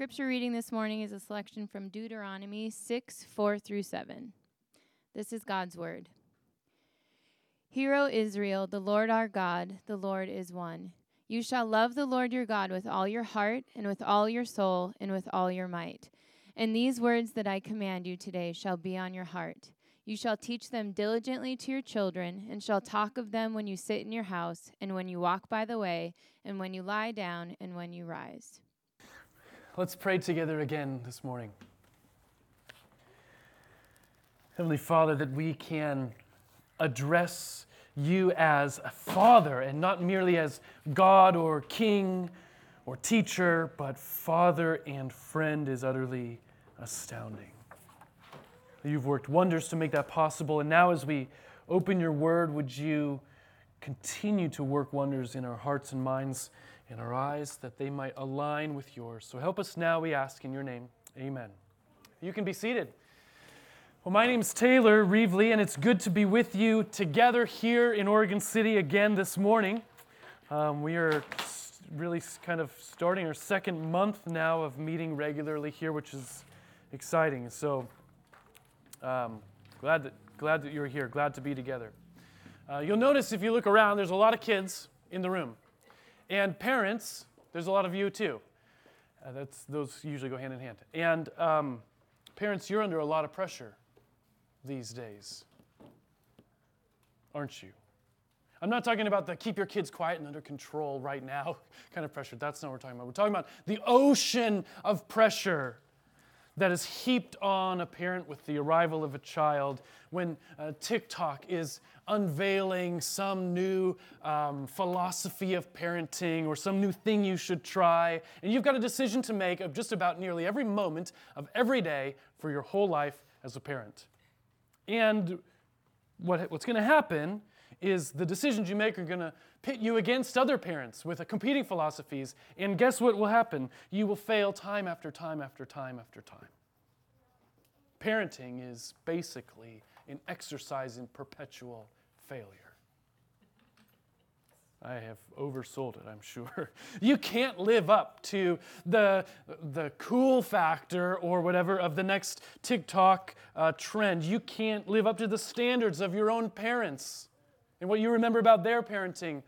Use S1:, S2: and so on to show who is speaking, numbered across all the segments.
S1: scripture reading this morning is a selection from Deuteronomy 6 4 through 7. This is God's word. Hear, O Israel, the Lord our God, the Lord is one. You shall love the Lord your God with all your heart, and with all your soul, and with all your might. And these words that I command you today shall be on your heart. You shall teach them diligently to your children, and shall talk of them when you sit in your house, and when you walk by the way, and when you lie down, and when you rise.
S2: Let's pray together again this morning. Heavenly Father, that we can address you as a father and not merely as God or king or teacher, but father and friend is utterly astounding. You've worked wonders to make that possible. And now, as we open your word, would you continue to work wonders in our hearts and minds, in our eyes, that they might align with yours? So help us now, we ask in your name. Amen. You can be seated. Well, my name's Taylor Reevely, and it's good to be with you together here in Oregon City again this morning. Um, we are really kind of starting our second month now of meeting regularly here, which is exciting. So, um, glad, that, glad that you're here, glad to be together. Uh, you'll notice if you look around, there's a lot of kids in the room. And parents, there's a lot of you too. Uh, that's, those usually go hand in hand. And um, parents, you're under a lot of pressure these days, aren't you? I'm not talking about the keep your kids quiet and under control right now kind of pressure. That's not what we're talking about. We're talking about the ocean of pressure that is heaped on a parent with the arrival of a child when uh, TikTok is unveiling some new um, philosophy of parenting or some new thing you should try. And you've got a decision to make of just about nearly every moment of every day for your whole life as a parent. And what, what's going to happen is the decisions you make are going to pit you against other parents with competing philosophies. And guess what will happen? You will fail time after time after time after time. Parenting is basically an exercise in perpetual failure. I have oversold it, I'm sure. You can't live up to the, the cool factor or whatever of the next TikTok uh, trend. You can't live up to the standards of your own parents and what you remember about their parenting.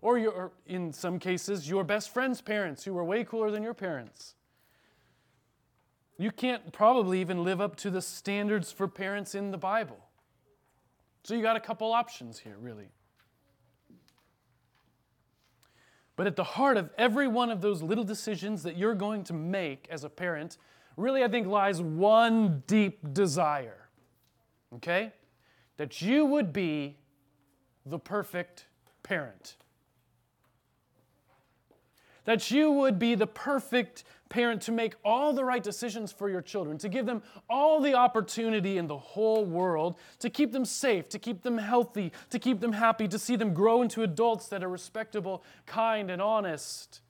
S2: Or, your, in some cases, your best friend's parents who were way cooler than your parents. You can't probably even live up to the standards for parents in the Bible. So you got a couple options here, really. But at the heart of every one of those little decisions that you're going to make as a parent, really, I think, lies one deep desire. Okay? That you would be the perfect parent. That you would be the perfect parent to make all the right decisions for your children, to give them all the opportunity in the whole world, to keep them safe, to keep them healthy, to keep them happy, to see them grow into adults that are respectable, kind, and honest,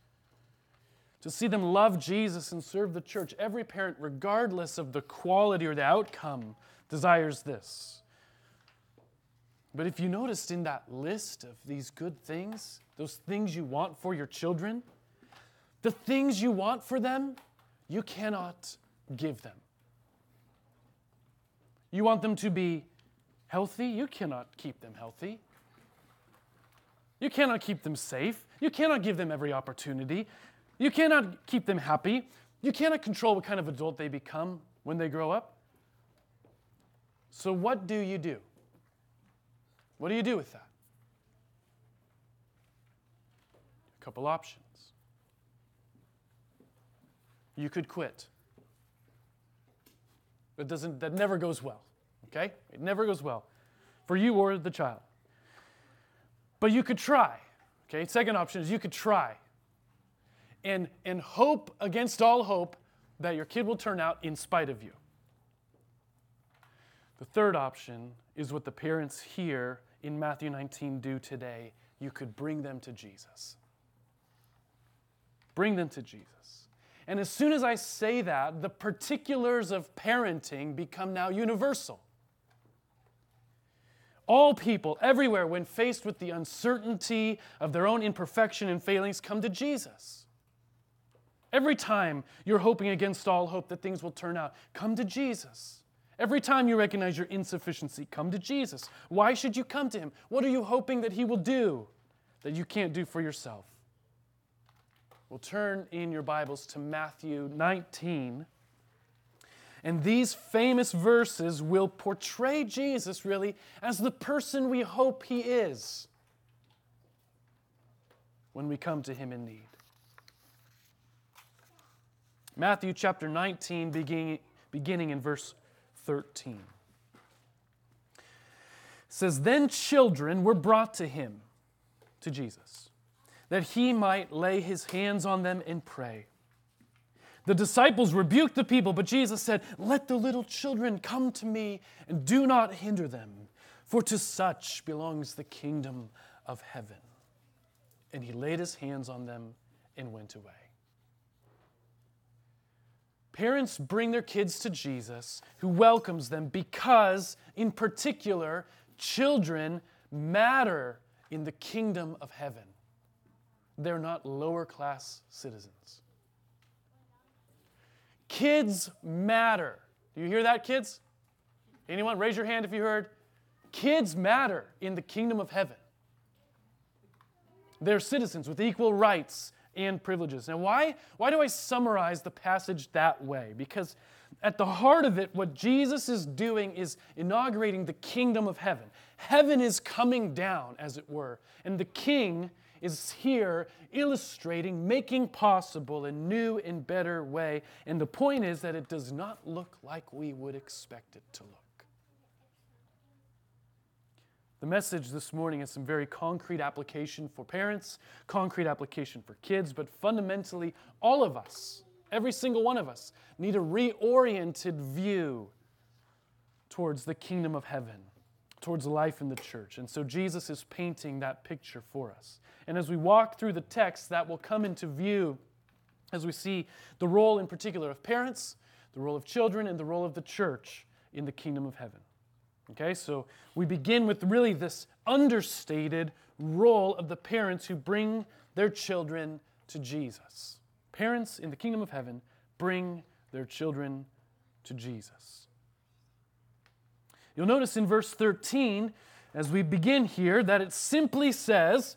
S2: to see them love Jesus and serve the church. Every parent, regardless of the quality or the outcome, desires this. But if you noticed in that list of these good things, those things you want for your children, the things you want for them, you cannot give them. You want them to be healthy, you cannot keep them healthy. You cannot keep them safe. You cannot give them every opportunity. You cannot keep them happy. You cannot control what kind of adult they become when they grow up. So, what do you do? What do you do with that? A couple options. You could quit. It doesn't, that never goes well, okay? It never goes well for you or the child. But you could try, okay? Second option is you could try and, and hope against all hope that your kid will turn out in spite of you. The third option is what the parents here in Matthew 19 do today. You could bring them to Jesus. Bring them to Jesus. And as soon as I say that, the particulars of parenting become now universal. All people, everywhere, when faced with the uncertainty of their own imperfection and failings, come to Jesus. Every time you're hoping against all hope that things will turn out, come to Jesus. Every time you recognize your insufficiency, come to Jesus. Why should you come to Him? What are you hoping that He will do that you can't do for yourself? We'll turn in your Bibles to Matthew 19. And these famous verses will portray Jesus really as the person we hope He is when we come to Him in need. Matthew chapter 19, beginning, beginning in verse 13. It says, Then children were brought to him, to Jesus, that he might lay his hands on them and pray. The disciples rebuked the people, but Jesus said, Let the little children come to me and do not hinder them, for to such belongs the kingdom of heaven. And he laid his hands on them and went away. Parents bring their kids to Jesus, who welcomes them because, in particular, children matter in the kingdom of heaven. They're not lower class citizens. Kids matter. Do you hear that, kids? Anyone? Raise your hand if you heard. Kids matter in the kingdom of heaven. They're citizens with equal rights and privileges. Now, why, why do I summarize the passage that way? Because at the heart of it, what Jesus is doing is inaugurating the kingdom of heaven. Heaven is coming down, as it were, and the king is here illustrating, making possible a new and better way. And the point is that it does not look like we would expect it to look. The message this morning has some very concrete application for parents, concrete application for kids, but fundamentally, all of us, every single one of us, need a reoriented view towards the kingdom of heaven, towards life in the church. And so Jesus is painting that picture for us. And as we walk through the text, that will come into view as we see the role in particular of parents, the role of children, and the role of the church in the kingdom of heaven. Okay, so we begin with really this understated role of the parents who bring their children to Jesus. Parents in the kingdom of heaven bring their children to Jesus. You'll notice in verse 13, as we begin here, that it simply says,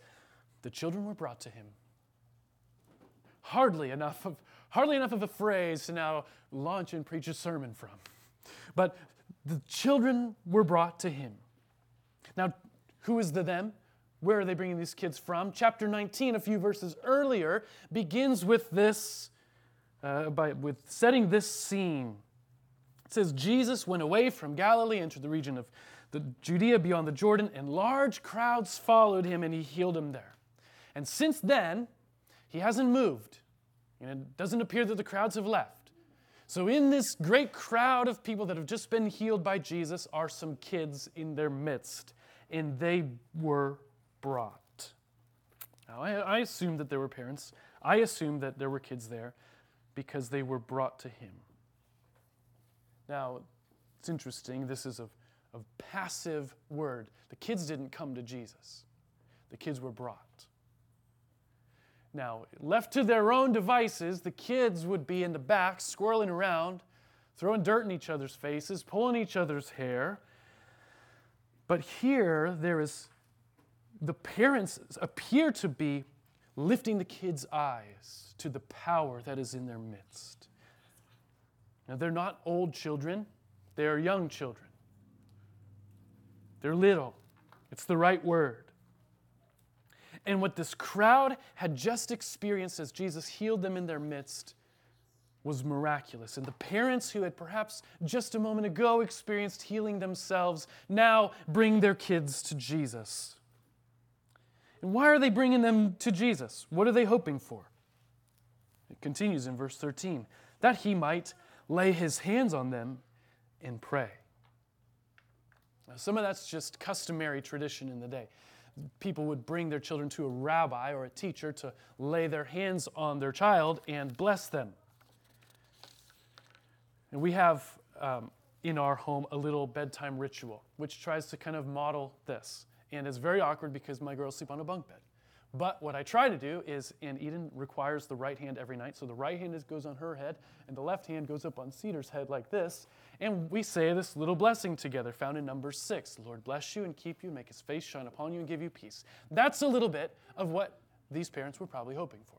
S2: the children were brought to him. Hardly enough of, hardly enough of a phrase to now launch and preach a sermon from. But the children were brought to him. Now, who is the them? Where are they bringing these kids from? Chapter 19, a few verses earlier, begins with this, uh, by, with setting this scene. It says, Jesus went away from Galilee, entered the region of the Judea beyond the Jordan, and large crowds followed him, and he healed them there. And since then, he hasn't moved. And it doesn't appear that the crowds have left. So, in this great crowd of people that have just been healed by Jesus are some kids in their midst, and they were brought. Now, I, I assume that there were parents. I assume that there were kids there because they were brought to him. Now, it's interesting. This is a, a passive word. The kids didn't come to Jesus, the kids were brought. Now, left to their own devices, the kids would be in the back, squirreling around, throwing dirt in each other's faces, pulling each other's hair. But here, there is the parents appear to be lifting the kids' eyes to the power that is in their midst. Now, they're not old children, they are young children. They're little. It's the right word. And what this crowd had just experienced as Jesus healed them in their midst was miraculous. And the parents who had perhaps just a moment ago experienced healing themselves now bring their kids to Jesus. And why are they bringing them to Jesus? What are they hoping for? It continues in verse 13 that he might lay his hands on them and pray. Now, some of that's just customary tradition in the day people would bring their children to a rabbi or a teacher to lay their hands on their child and bless them. And we have um, in our home a little bedtime ritual, which tries to kind of model this. And it's very awkward because my girls sleep on a bunk bed. But what I try to do is, and Eden requires the right hand every night, so the right hand goes on her head, and the left hand goes up on Cedar's head like this. And we say this little blessing together, found in Numbers 6. Lord bless you and keep you, make his face shine upon you and give you peace. That's a little bit of what these parents were probably hoping for.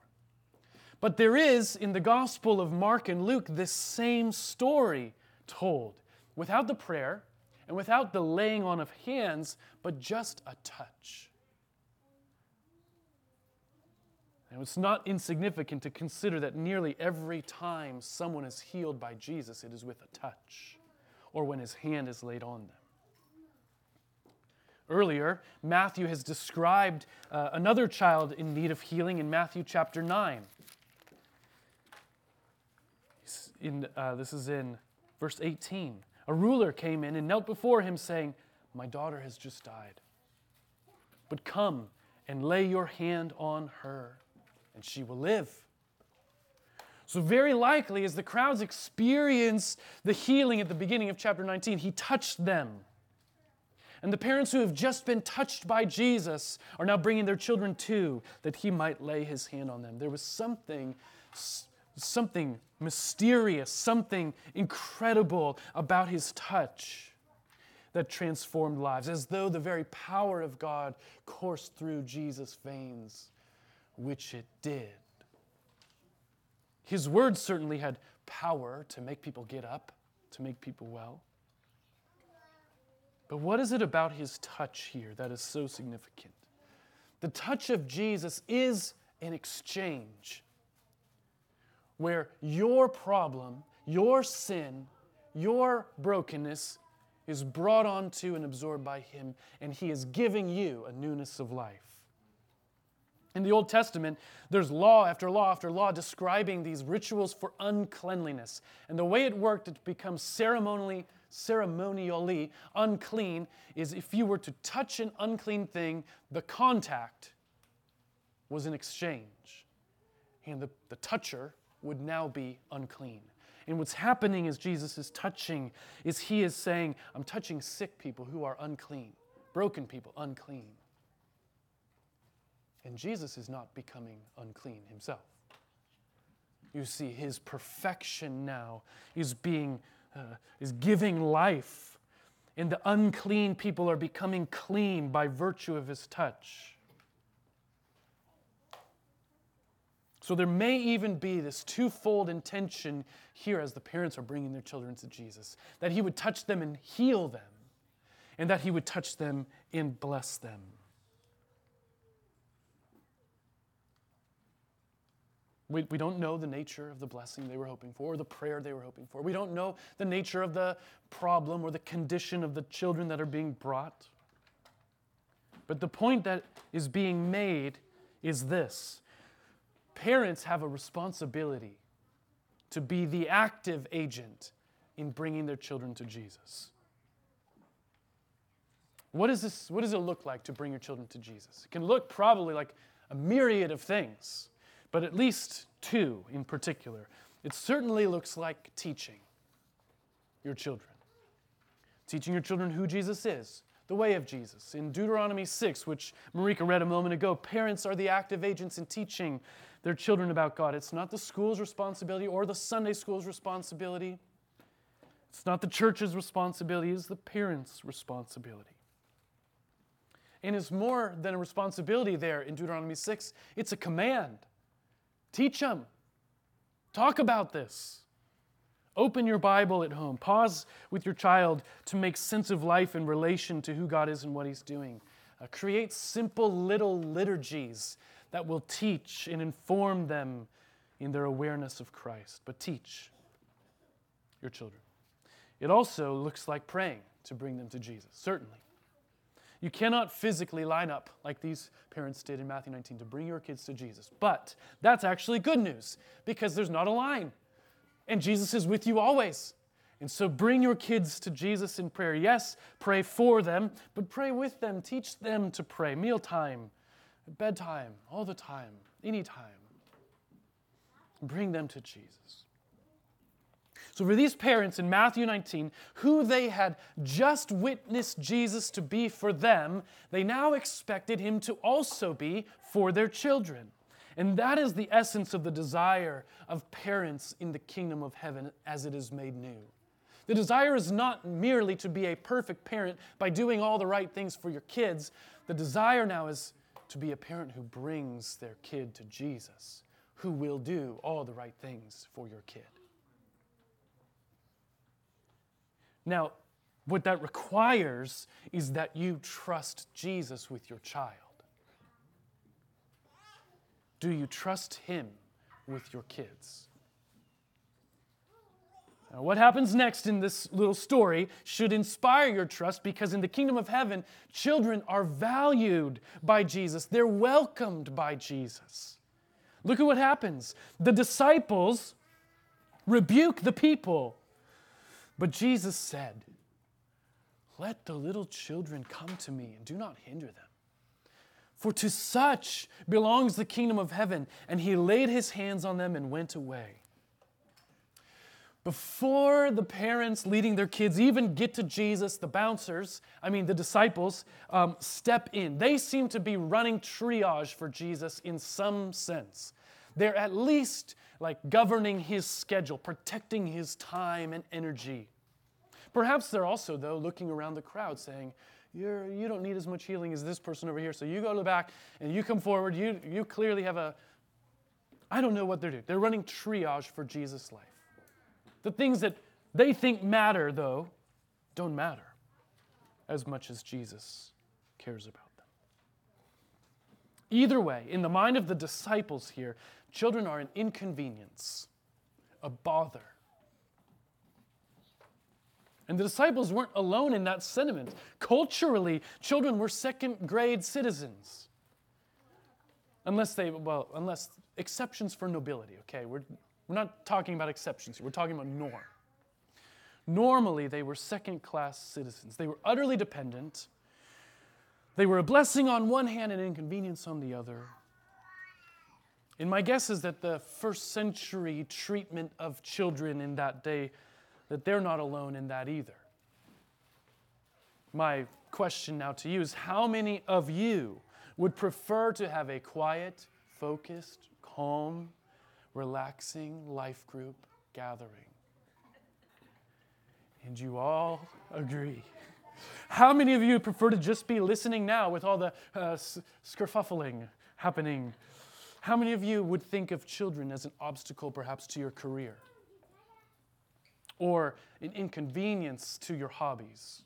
S2: But there is, in the Gospel of Mark and Luke, this same story told without the prayer and without the laying on of hands, but just a touch. And it's not insignificant to consider that nearly every time someone is healed by Jesus, it is with a touch or when his hand is laid on them. Earlier, Matthew has described uh, another child in need of healing in Matthew chapter 9. In, uh, this is in verse 18. A ruler came in and knelt before him, saying, My daughter has just died. But come and lay your hand on her and she will live. So, very likely, as the crowds experience the healing at the beginning of chapter 19, he touched them. And the parents who have just been touched by Jesus are now bringing their children too, that he might lay his hand on them. There was something, something mysterious, something incredible about his touch that transformed lives, as though the very power of God coursed through Jesus' veins which it did. His words certainly had power to make people get up, to make people well. But what is it about his touch here that is so significant? The touch of Jesus is an exchange where your problem, your sin, your brokenness is brought onto and absorbed by him, and he is giving you a newness of life. In the Old Testament, there's law after law after law describing these rituals for uncleanliness. And the way it worked to become ceremonially, ceremonially unclean is if you were to touch an unclean thing, the contact was an exchange. And the, the toucher would now be unclean. And what's happening as Jesus is touching is he is saying, I'm touching sick people who are unclean, broken people unclean. And Jesus is not becoming unclean himself. You see, his perfection now is being, uh, is giving life. And the unclean people are becoming clean by virtue of his touch. So there may even be this twofold intention here as the parents are bringing their children to Jesus that he would touch them and heal them, and that he would touch them and bless them. We, we don't know the nature of the blessing they were hoping for or the prayer they were hoping for. We don't know the nature of the problem or the condition of the children that are being brought. But the point that is being made is this parents have a responsibility to be the active agent in bringing their children to Jesus. What, is this, what does it look like to bring your children to Jesus? It can look probably like a myriad of things but at least two in particular. It certainly looks like teaching your children. Teaching your children who Jesus is, the way of Jesus. In Deuteronomy 6, which Marika read a moment ago, parents are the active agents in teaching their children about God. It's not the school's responsibility or the Sunday school's responsibility. It's not the church's responsibility, it's the parents' responsibility. And it's more than a responsibility there in Deuteronomy 6, it's a command. Teach them. Talk about this. Open your Bible at home. Pause with your child to make sense of life in relation to who God is and what He's doing. Uh, create simple little liturgies that will teach and inform them in their awareness of Christ. But teach your children. It also looks like praying to bring them to Jesus, certainly. You cannot physically line up like these parents did in Matthew 19 to bring your kids to Jesus. But that's actually good news because there's not a line. And Jesus is with you always. And so bring your kids to Jesus in prayer. Yes, pray for them, but pray with them. Teach them to pray. Mealtime, bedtime, all the time, anytime. Bring them to Jesus. So, for these parents in Matthew 19, who they had just witnessed Jesus to be for them, they now expected him to also be for their children. And that is the essence of the desire of parents in the kingdom of heaven as it is made new. The desire is not merely to be a perfect parent by doing all the right things for your kids. The desire now is to be a parent who brings their kid to Jesus, who will do all the right things for your kid. Now, what that requires is that you trust Jesus with your child. Do you trust Him with your kids? Now, what happens next in this little story should inspire your trust because in the kingdom of heaven, children are valued by Jesus, they're welcomed by Jesus. Look at what happens. The disciples rebuke the people, but Jesus said, Let the little children come to me and do not hinder them. For to such belongs the kingdom of heaven. And he laid his hands on them and went away. Before the parents leading their kids even get to Jesus, the bouncers, I mean the disciples, um, step in. They seem to be running triage for Jesus in some sense. They're at least like governing his schedule, protecting his time and energy. Perhaps they're also, though, looking around the crowd saying, you're, you don't need as much healing as this person over here. So you go to the back and you come forward. You, you clearly have a, I don't know what they're doing. They're running triage for Jesus' life. The things that they think matter, though, don't matter as much as Jesus cares about them. Either way, in the mind of the disciples here, children are an inconvenience, a bother. And the disciples weren't alone in that sentiment. Culturally, children were second grade citizens. Unless they, well, unless exceptions for nobility, okay? We're, we're not talking about exceptions we're talking about norm. Normally, they were second class citizens. They were utterly dependent. They were a blessing on one hand and an inconvenience on the other. And my guess is that the first century treatment of children in that day that they're not alone in that either. My question now to you is how many of you would prefer to have a quiet, focused, calm, relaxing life group gathering? And you all agree. How many of you prefer to just be listening now with all the uh, skerfuffling happening? How many of you would think of children as an obstacle perhaps to your career? Or an inconvenience to your hobbies,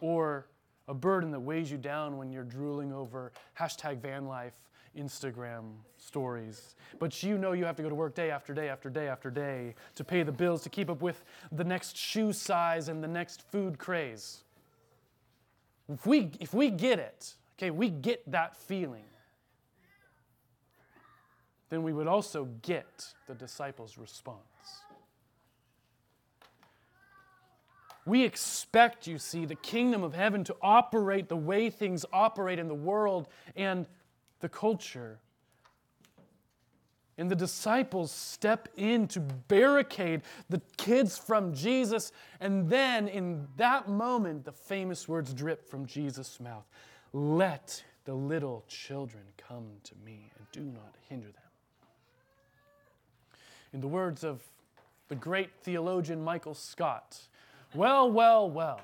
S2: or a burden that weighs you down when you're drooling over hashtag van life Instagram stories. But you know you have to go to work day after day after day after day to pay the bills, to keep up with the next shoe size and the next food craze. If we, if we get it, okay, we get that feeling, then we would also get the disciples' response. We expect, you see, the kingdom of heaven to operate the way things operate in the world and the culture. And the disciples step in to barricade the kids from Jesus. And then, in that moment, the famous words drip from Jesus' mouth Let the little children come to me and do not hinder them. In the words of the great theologian Michael Scott, well, well, well,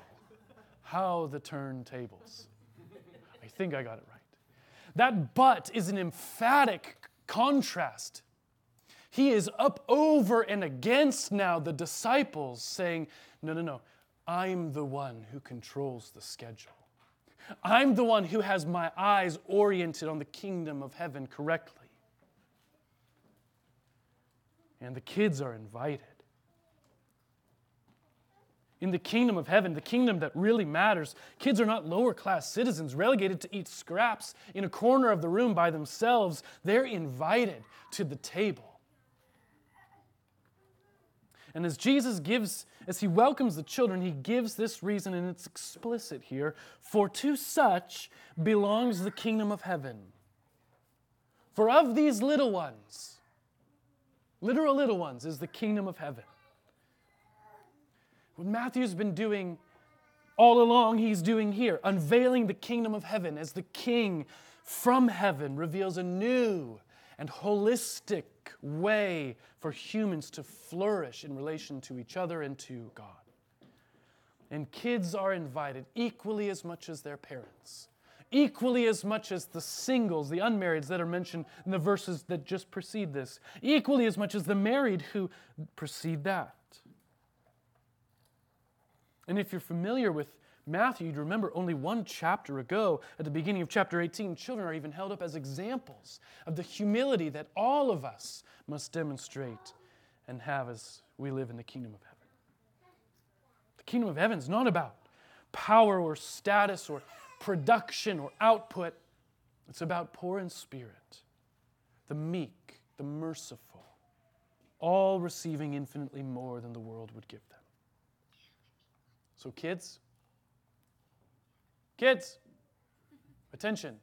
S2: how the turntables. I think I got it right. That but is an emphatic contrast. He is up over and against now the disciples, saying, No, no, no, I'm the one who controls the schedule. I'm the one who has my eyes oriented on the kingdom of heaven correctly. And the kids are invited in the kingdom of heaven, the kingdom that really matters, kids are not lower class citizens relegated to eat scraps in a corner of the room by themselves. They're invited to the table. And as Jesus gives, as he welcomes the children, he gives this reason, and it's explicit here for to such belongs the kingdom of heaven. For of these little ones, literal little ones, is the kingdom of heaven. What Matthew's been doing all along, he's doing here, unveiling the kingdom of heaven as the king from heaven reveals a new and holistic way for humans to flourish in relation to each other and to God. And kids are invited equally as much as their parents, equally as much as the singles, the unmarrieds that are mentioned in the verses that just precede this, equally as much as the married who precede that. And if you're familiar with Matthew, you'd remember only one chapter ago, at the beginning of chapter 18, children are even held up as examples of the humility that all of us must demonstrate and have as we live in the kingdom of heaven. The kingdom of heaven is not about power or status or production or output, it's about poor in spirit, the meek, the merciful, all receiving infinitely more than the world would give them. So, kids, Kids, attention.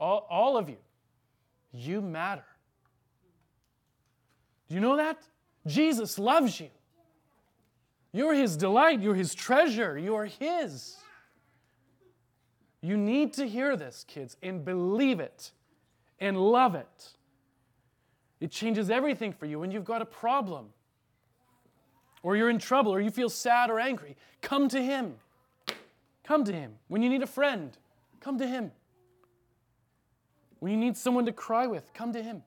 S2: All, all of you, you matter. Do you know that? Jesus loves you. You're his delight, you're his treasure, you're his. You need to hear this, kids, and believe it and love it. It changes everything for you when you've got a problem, or you're in trouble, or you feel sad or angry. Come to him. Come to Him. When you need a friend, come to Him. When you need someone to cry with, come to Him.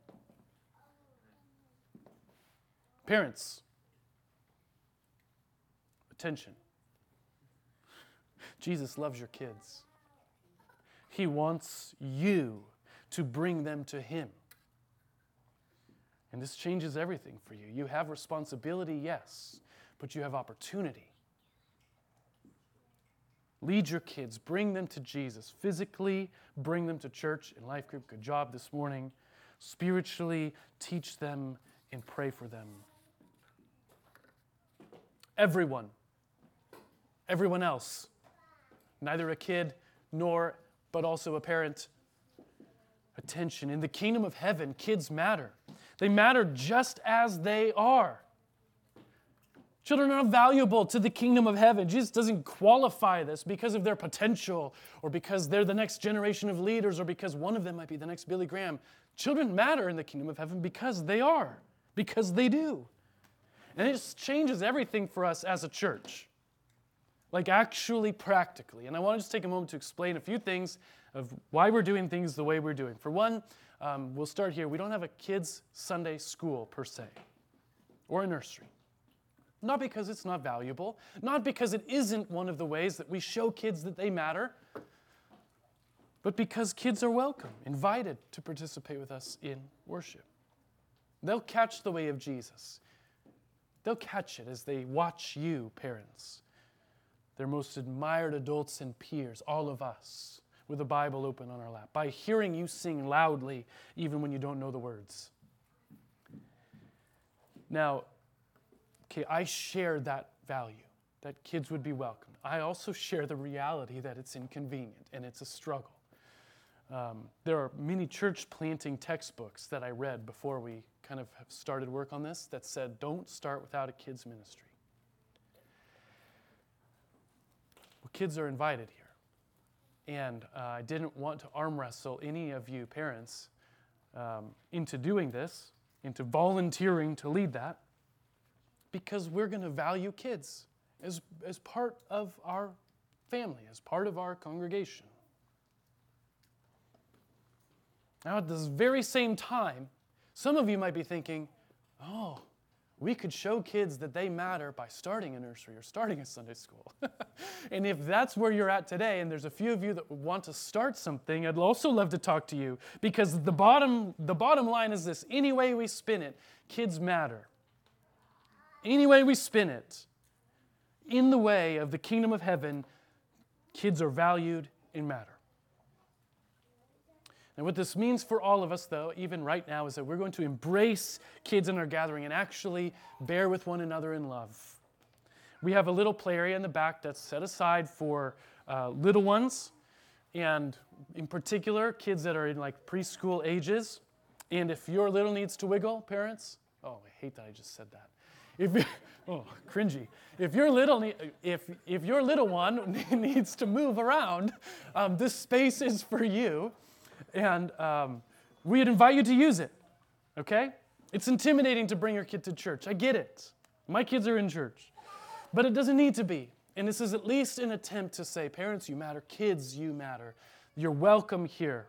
S2: Parents, attention. Jesus loves your kids. He wants you to bring them to Him. And this changes everything for you. You have responsibility, yes, but you have opportunity. Lead your kids, bring them to Jesus. Physically, bring them to church and life group. Good job this morning. Spiritually, teach them and pray for them. Everyone, everyone else, neither a kid nor, but also a parent. Attention. In the kingdom of heaven, kids matter. They matter just as they are. Children are valuable to the kingdom of heaven. Jesus doesn't qualify this because of their potential or because they're the next generation of leaders or because one of them might be the next Billy Graham. Children matter in the kingdom of heaven because they are, because they do. And it just changes everything for us as a church, like actually practically. And I want to just take a moment to explain a few things of why we're doing things the way we're doing. For one, um, we'll start here. We don't have a kids' Sunday school per se or a nursery. Not because it's not valuable, not because it isn't one of the ways that we show kids that they matter, but because kids are welcome, invited to participate with us in worship. They'll catch the way of Jesus. They'll catch it as they watch you, parents, their most admired adults and peers, all of us, with a Bible open on our lap, by hearing you sing loudly, even when you don't know the words. Now, Okay, I share that value, that kids would be welcomed. I also share the reality that it's inconvenient and it's a struggle. Um, there are many church planting textbooks that I read before we kind of started work on this that said, don't start without a kids' ministry. Well, kids are invited here. And uh, I didn't want to arm wrestle any of you parents um, into doing this, into volunteering to lead that because we're going to value kids as, as part of our family, as part of our congregation. Now, at this very same time, some of you might be thinking, oh, we could show kids that they matter by starting a nursery or starting a Sunday school. and if that's where you're at today, and there's a few of you that want to start something, I'd also love to talk to you because the bottom, the bottom line is this any way we spin it, kids matter any way we spin it, in the way of the kingdom of heaven, kids are valued and matter. And what this means for all of us, though, even right now, is that we're going to embrace kids in our gathering and actually bear with one another in love. We have a little play area in the back that's set aside for uh, little ones, and in particular, kids that are in like preschool ages. And if your little needs to wiggle, parents, Oh, I hate that I just said that. If you, oh, cringy. If your little, if if your little one needs to move around, um, this space is for you, and um, we'd invite you to use it. Okay? It's intimidating to bring your kid to church. I get it. My kids are in church, but it doesn't need to be. And this is at least an attempt to say, parents, you matter, kids, you matter. You're welcome here.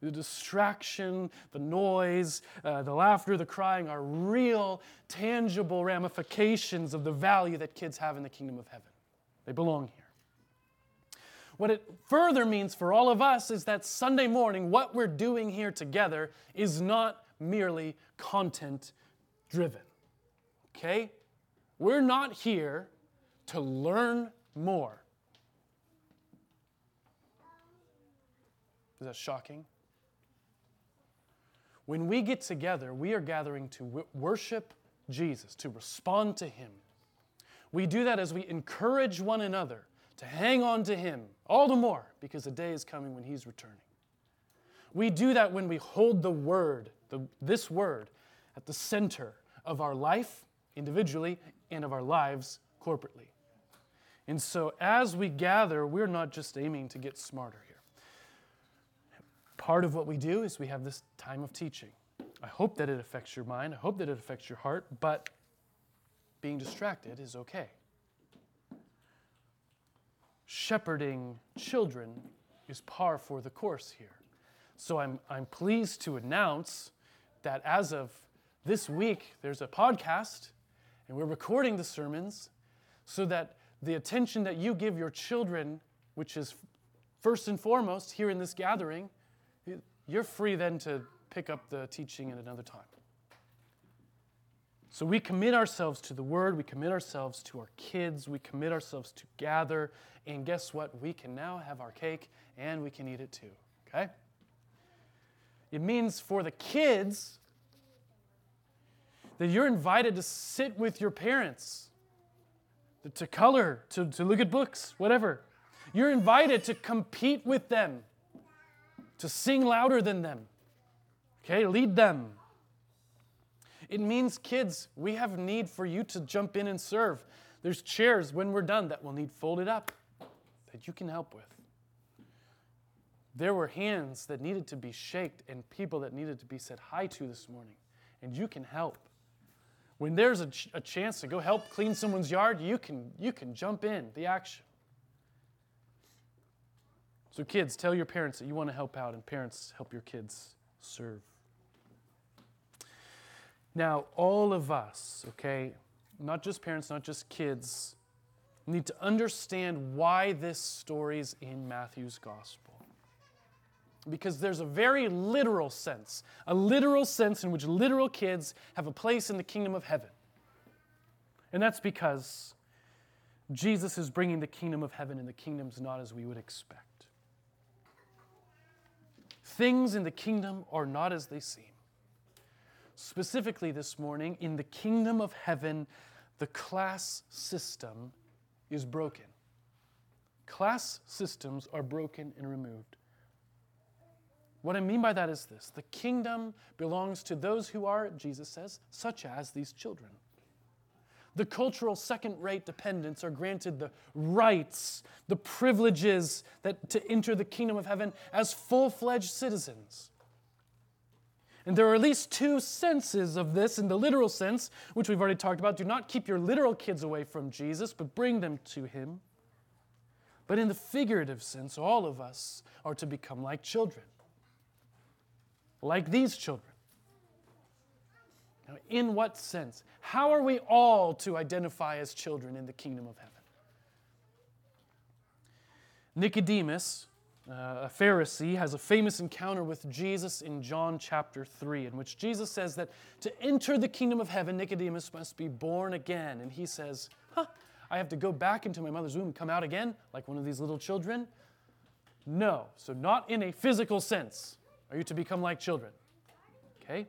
S2: The distraction, the noise, uh, the laughter, the crying are real, tangible ramifications of the value that kids have in the kingdom of heaven. They belong here. What it further means for all of us is that Sunday morning, what we're doing here together is not merely content driven. Okay? We're not here to learn more. Is that shocking? When we get together, we are gathering to worship Jesus, to respond to Him. We do that as we encourage one another to hang on to Him, all the more because the day is coming when He's returning. We do that when we hold the Word, the, this Word, at the center of our life individually and of our lives corporately. And so as we gather, we're not just aiming to get smarter part of what we do is we have this time of teaching. I hope that it affects your mind. I hope that it affects your heart, but being distracted is okay. Shepherding children is par for the course here. So I'm, I'm pleased to announce that as of this week, there's a podcast, and we're recording the sermons so that the attention that you give your children, which is first and foremost here in this gathering, you're free then to pick up the teaching at another time. So we commit ourselves to the Word, we commit ourselves to our kids, we commit ourselves to gather, and guess what? We can now have our cake and we can eat it too, okay? It means for the kids that you're invited to sit with your parents, to color, to, to look at books, whatever. You're invited to compete with them to sing louder than them. Okay, lead them. It means, kids, we have need for you to jump in and serve. There's chairs when we're done that will need folded up that you can help with. There were hands that needed to be shaked and people that needed to be said hi to this morning, and you can help. When there's a, ch- a chance to go help clean someone's yard, you can, you can jump in the action. So, kids, tell your parents that you want to help out, and parents, help your kids serve. Now, all of us, okay, not just parents, not just kids, need to understand why this story's in Matthew's gospel. Because there's a very literal sense, a literal sense in which literal kids have a place in the kingdom of heaven. And that's because Jesus is bringing the kingdom of heaven, and the kingdom's not as we would expect. Things in the kingdom are not as they seem. Specifically, this morning, in the kingdom of heaven, the class system is broken. Class systems are broken and removed. What I mean by that is this the kingdom belongs to those who are, Jesus says, such as these children. The cultural second rate dependents are granted the rights, the privileges that, to enter the kingdom of heaven as full fledged citizens. And there are at least two senses of this in the literal sense, which we've already talked about. Do not keep your literal kids away from Jesus, but bring them to him. But in the figurative sense, all of us are to become like children, like these children. Now, in what sense? How are we all to identify as children in the kingdom of heaven? Nicodemus, uh, a Pharisee, has a famous encounter with Jesus in John chapter 3, in which Jesus says that to enter the kingdom of heaven, Nicodemus must be born again. And he says, Huh, I have to go back into my mother's womb and come out again, like one of these little children? No. So, not in a physical sense are you to become like children. Okay?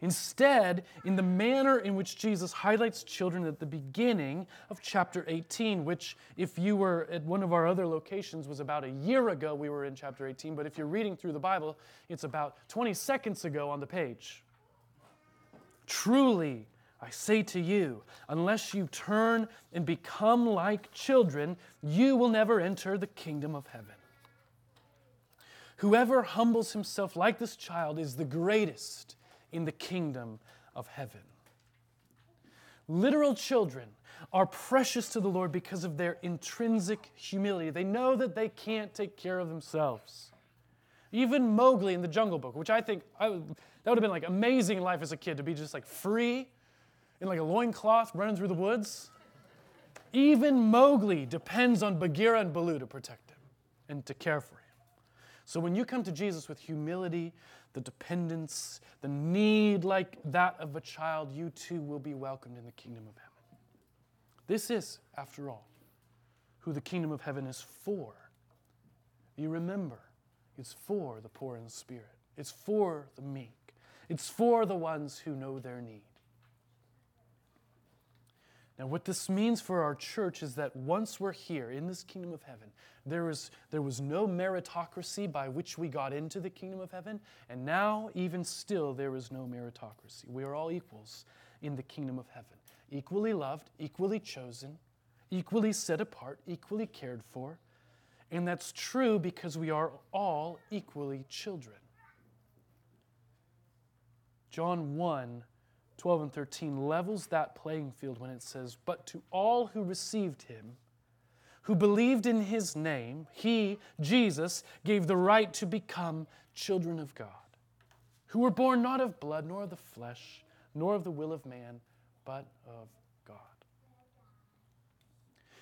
S2: Instead, in the manner in which Jesus highlights children at the beginning of chapter 18, which, if you were at one of our other locations, was about a year ago, we were in chapter 18, but if you're reading through the Bible, it's about 20 seconds ago on the page. Truly, I say to you, unless you turn and become like children, you will never enter the kingdom of heaven. Whoever humbles himself like this child is the greatest in the kingdom of heaven. Literal children are precious to the Lord because of their intrinsic humility. They know that they can't take care of themselves. Even Mowgli in the Jungle Book, which I think I that would have been like amazing life as a kid to be just like free in like a loincloth running through the woods. Even Mowgli depends on Bagheera and Baloo to protect him and to care for him. So when you come to Jesus with humility, the dependence, the need like that of a child, you too will be welcomed in the kingdom of heaven. This is, after all, who the kingdom of heaven is for. You remember, it's for the poor in spirit, it's for the meek, it's for the ones who know their need. Now, what this means for our church is that once we're here in this kingdom of heaven, there was, there was no meritocracy by which we got into the kingdom of heaven, and now, even still, there is no meritocracy. We are all equals in the kingdom of heaven equally loved, equally chosen, equally set apart, equally cared for. And that's true because we are all equally children. John 1 12 and 13 levels that playing field when it says, But to all who received him, who believed in his name, he, Jesus, gave the right to become children of God, who were born not of blood, nor of the flesh, nor of the will of man, but of God.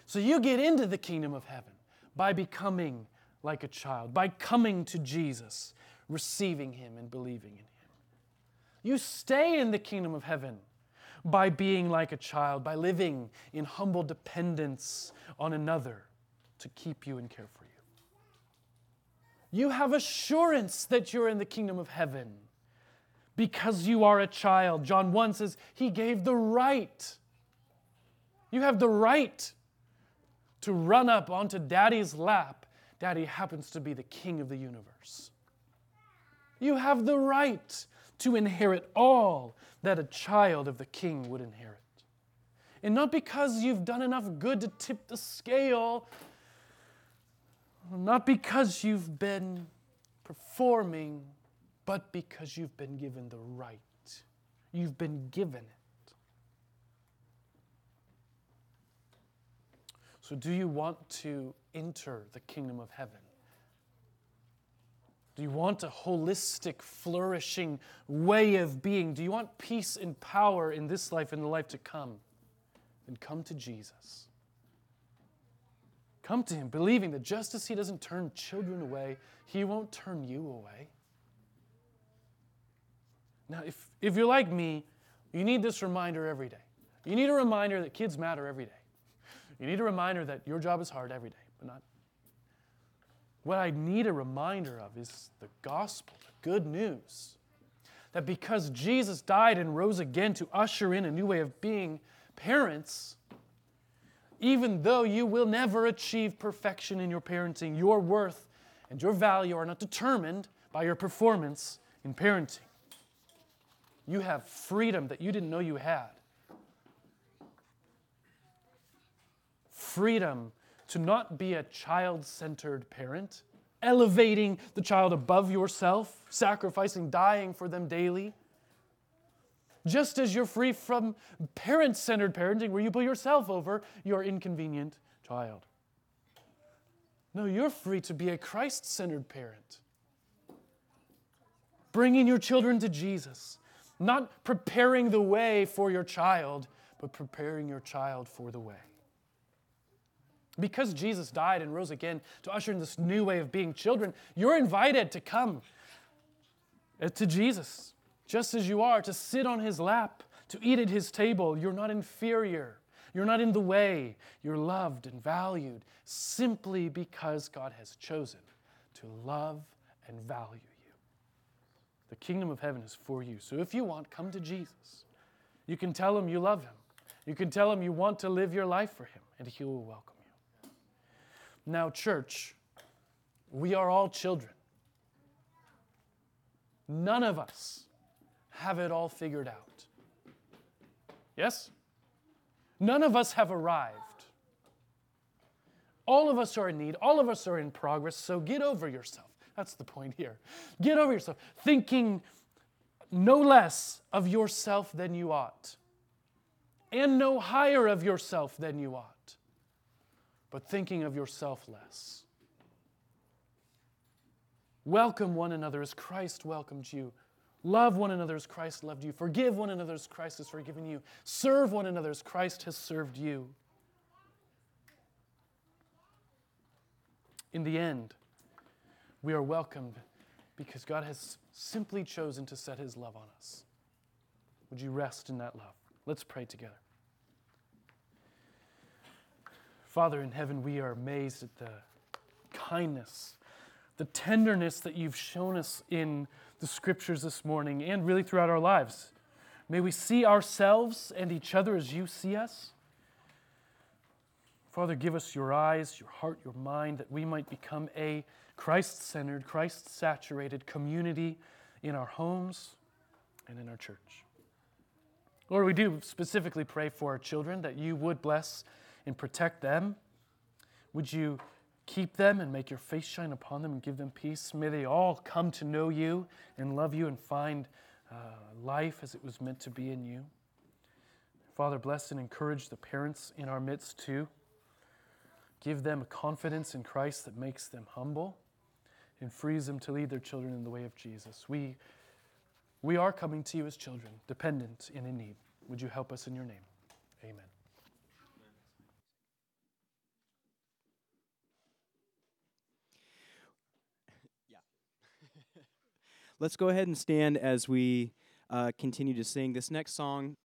S2: So you get into the kingdom of heaven by becoming like a child, by coming to Jesus, receiving Him and believing in Him. You stay in the kingdom of heaven by being like a child, by living in humble dependence on another to keep you and care for you. You have assurance that you're in the kingdom of heaven because you are a child. John 1 says, He gave the right. You have the right to run up onto daddy's lap. Daddy happens to be the king of the universe. You have the right to inherit all that a child of the king would inherit. And not because you've done enough good to tip the scale, not because you've been performing but because you've been given the right. You've been given it. So, do you want to enter the kingdom of heaven? Do you want a holistic, flourishing way of being? Do you want peace and power in this life and the life to come? Then come to Jesus. Come to Him, believing that just as He doesn't turn children away, He won't turn you away. Now, if, if you're like me, you need this reminder every day. You need a reminder that kids matter every day. You need a reminder that your job is hard every day, but not. What I need a reminder of is the gospel, the good news. That because Jesus died and rose again to usher in a new way of being parents, even though you will never achieve perfection in your parenting, your worth and your value are not determined by your performance in parenting. You have freedom that you didn't know you had. Freedom to not be a child centered parent, elevating the child above yourself, sacrificing, dying for them daily. Just as you're free from parent centered parenting, where you put yourself over your inconvenient child. No, you're free to be a Christ centered parent, bringing your children to Jesus not preparing the way for your child, but preparing your child for the way. Because Jesus died and rose again to usher in this new way of being children, you're invited to come uh, to Jesus just as you are, to sit on his lap, to eat at his table. You're not inferior. You're not in the way. You're loved and valued simply because God has chosen to love and value you. the kingdom of heaven is for you. So if you want, come to Jesus. You can tell him you love him. You can tell him you want to live your life for him, and he will welcome. Now, church, we are all children. None of us have it all figured out. Yes? None of us have arrived. All of us are in need. All of us are in progress. So get over yourself. That's the point here. Get over yourself, thinking no less of yourself than you ought, and no higher of yourself than you ought, but thinking of yourself less. Welcome one another as Christ welcomed you. Love one another as Christ loved you. Forgive one another as Christ has forgiven you. Serve one another as Christ has served you. In the end, we are welcomed because God has simply chosen to set his love on us. Would you rest in that love? Let's pray together. Father in heaven, we are amazed at the kindness, the tenderness that you've shown us in the scriptures this morning and really throughout our lives. May we see ourselves and each other as you see us. Father, give us your eyes, your heart, your mind, that we might become a Christ centered, Christ saturated community in our homes and in our church. Lord, we do specifically pray for our children that you would bless and protect them. Would you keep them and make your face shine upon them and give them peace? May they all come to know you and love you and find uh, life as it was meant to be in you. Father, bless and encourage the parents in our midst too. Give them a confidence in Christ that makes them humble and frees them to lead their children in the way of Jesus. We, we are coming to you as children, dependent and in need. Would you help us in your name? Amen.
S3: Let's go ahead and stand as we uh, continue to sing. This next song